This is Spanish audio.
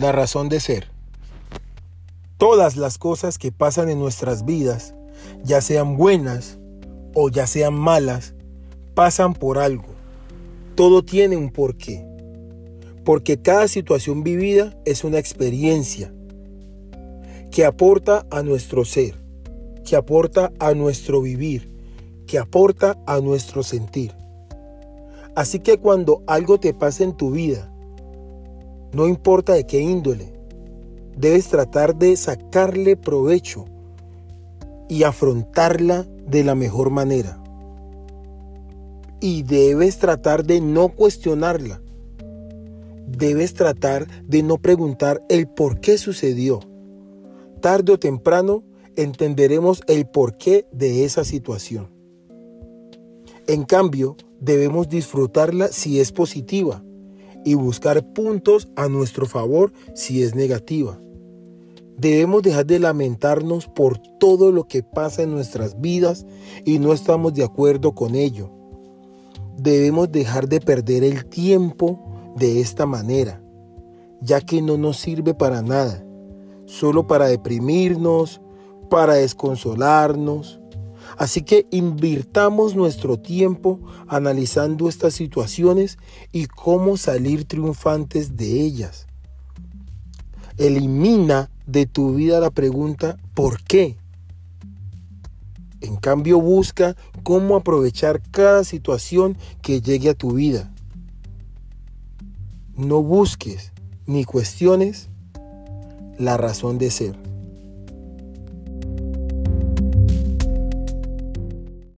La razón de ser. Todas las cosas que pasan en nuestras vidas, ya sean buenas o ya sean malas, pasan por algo. Todo tiene un porqué. Porque cada situación vivida es una experiencia que aporta a nuestro ser, que aporta a nuestro vivir, que aporta a nuestro sentir. Así que cuando algo te pasa en tu vida, no importa de qué índole, debes tratar de sacarle provecho y afrontarla de la mejor manera. Y debes tratar de no cuestionarla. Debes tratar de no preguntar el por qué sucedió. Tarde o temprano entenderemos el porqué de esa situación. En cambio, debemos disfrutarla si es positiva y buscar puntos a nuestro favor si es negativa. Debemos dejar de lamentarnos por todo lo que pasa en nuestras vidas y no estamos de acuerdo con ello. Debemos dejar de perder el tiempo de esta manera, ya que no nos sirve para nada, solo para deprimirnos, para desconsolarnos, Así que invirtamos nuestro tiempo analizando estas situaciones y cómo salir triunfantes de ellas. Elimina de tu vida la pregunta ¿por qué? En cambio busca cómo aprovechar cada situación que llegue a tu vida. No busques ni cuestiones la razón de ser.